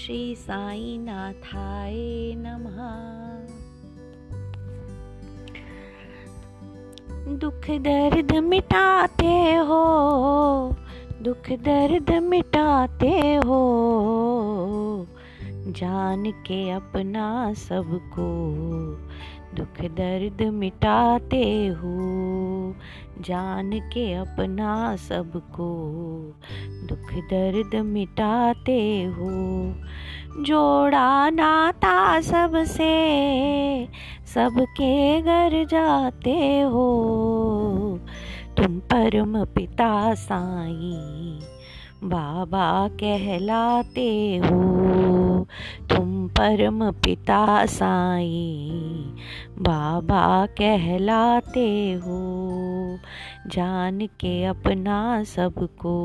श्री साई नाथाय नमः। दुख दर्द मिटाते हो, दुख दर्द मिटाते हो जान के अपना सबको दुख दर्द मिटाते हो। जान के अपना सबको, दुख दर्द मिटाते हो। जोड़ा नाता सबसे, सबके घर जाते हो। तुम परम पिता साई, बाबा कहलाते हो। तुम परम पिता साई, बाबा कहलाते हो। जान के अपना सबको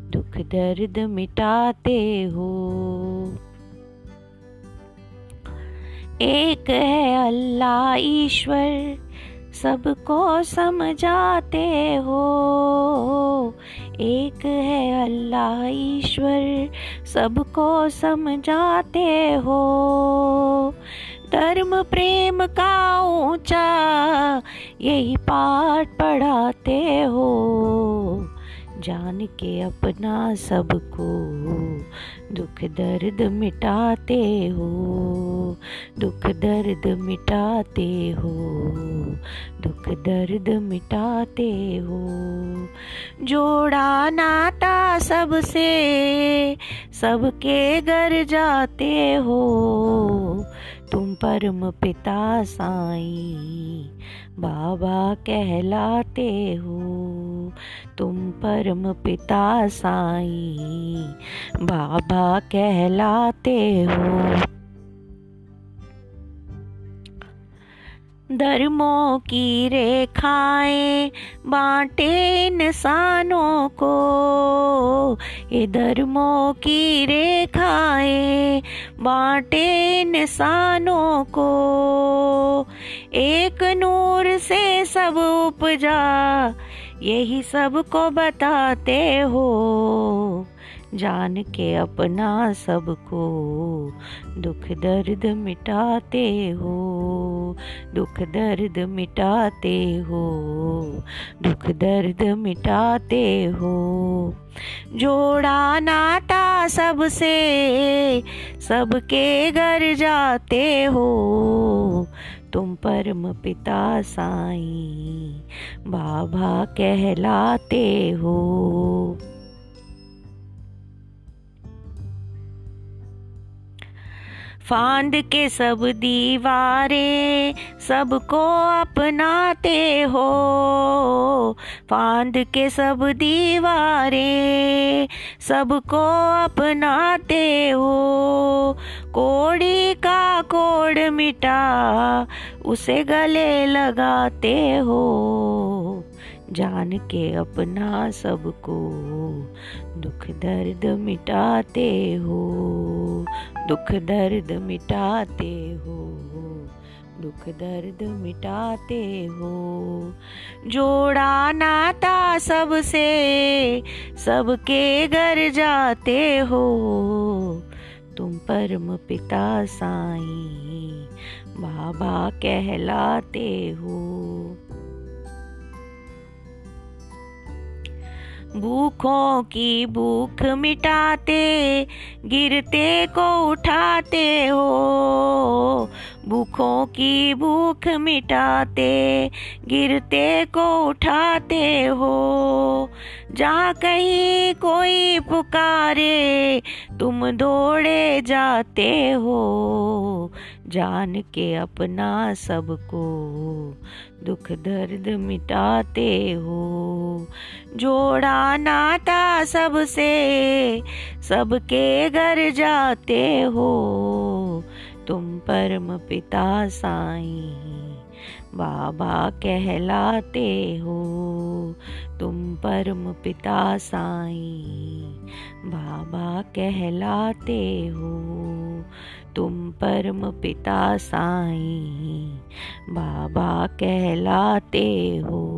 दुख दर्द मिटाते हो। एक है अल्लाह ईश्वर, सबको समझाते हो। एक है अल्लाह ईश्वर, सबको समझाते हो। धर्म प्रेम का ऊँचा, यही पाठ पढ़ाते हो। जान के अपना सबको दुख दर्द मिटाते हो, दुख दर्द मिटाते हो, दुख दर्द मिटाते हो। जोड़ा नाता सबसे, सबके घर जाते हो परम पिता साई। बाबा कहलाते हो तुम परम पिता साई। बाबा कहलाते हो धर्मों की रेखाएँ बांटे इंसानों को। ये धर्मों की रेखाएँ बांटे इंसानों को। एक नूर से सब उपजा, यही सबको बताते हो। जान के अपना सबको दुख दर्द मिटाते हो। दुख दर्द मिटाते हो, दुख दर्द मिटाते हो। जोड़ा नाता सबसे, सबके घर जाते हो। तुम परम पिता साई, बाबा कहलाते हो। फांद के सब दीवारें सबको अपनाते हो। फांद के सब दीवारें सबको अपनाते हो। कोड़ी का कोड़ मिटा, उसे गले लगाते हो। जान के अपना सबको दुख दर्द मिटाते हो। दुख दर्द मिटाते हो, दुख दर्द मिटाते हो। जोड़ा नाता सबसे, सबके घर जाते हो। तुम परम पिता साई, बाबा कहलाते हो। भूखों की भूख मिटाते, गिरते को उठाते हो। भूखों की भूख मिटाते, गिरते को उठाते हो। जा कहीं कोई पुकारे, तुम दौड़े जाते हो। जान के अपना सबको दुख दर्द मिटाते हो। जोड़ा नाता सबसे, सबके घर जाते हो। तुम परम पिता साई, बाबा कहलाते हो। तुम परम पिता साई, बाबा कहलाते हो। तुम परम पिता साई, बाबा कहलाते हो।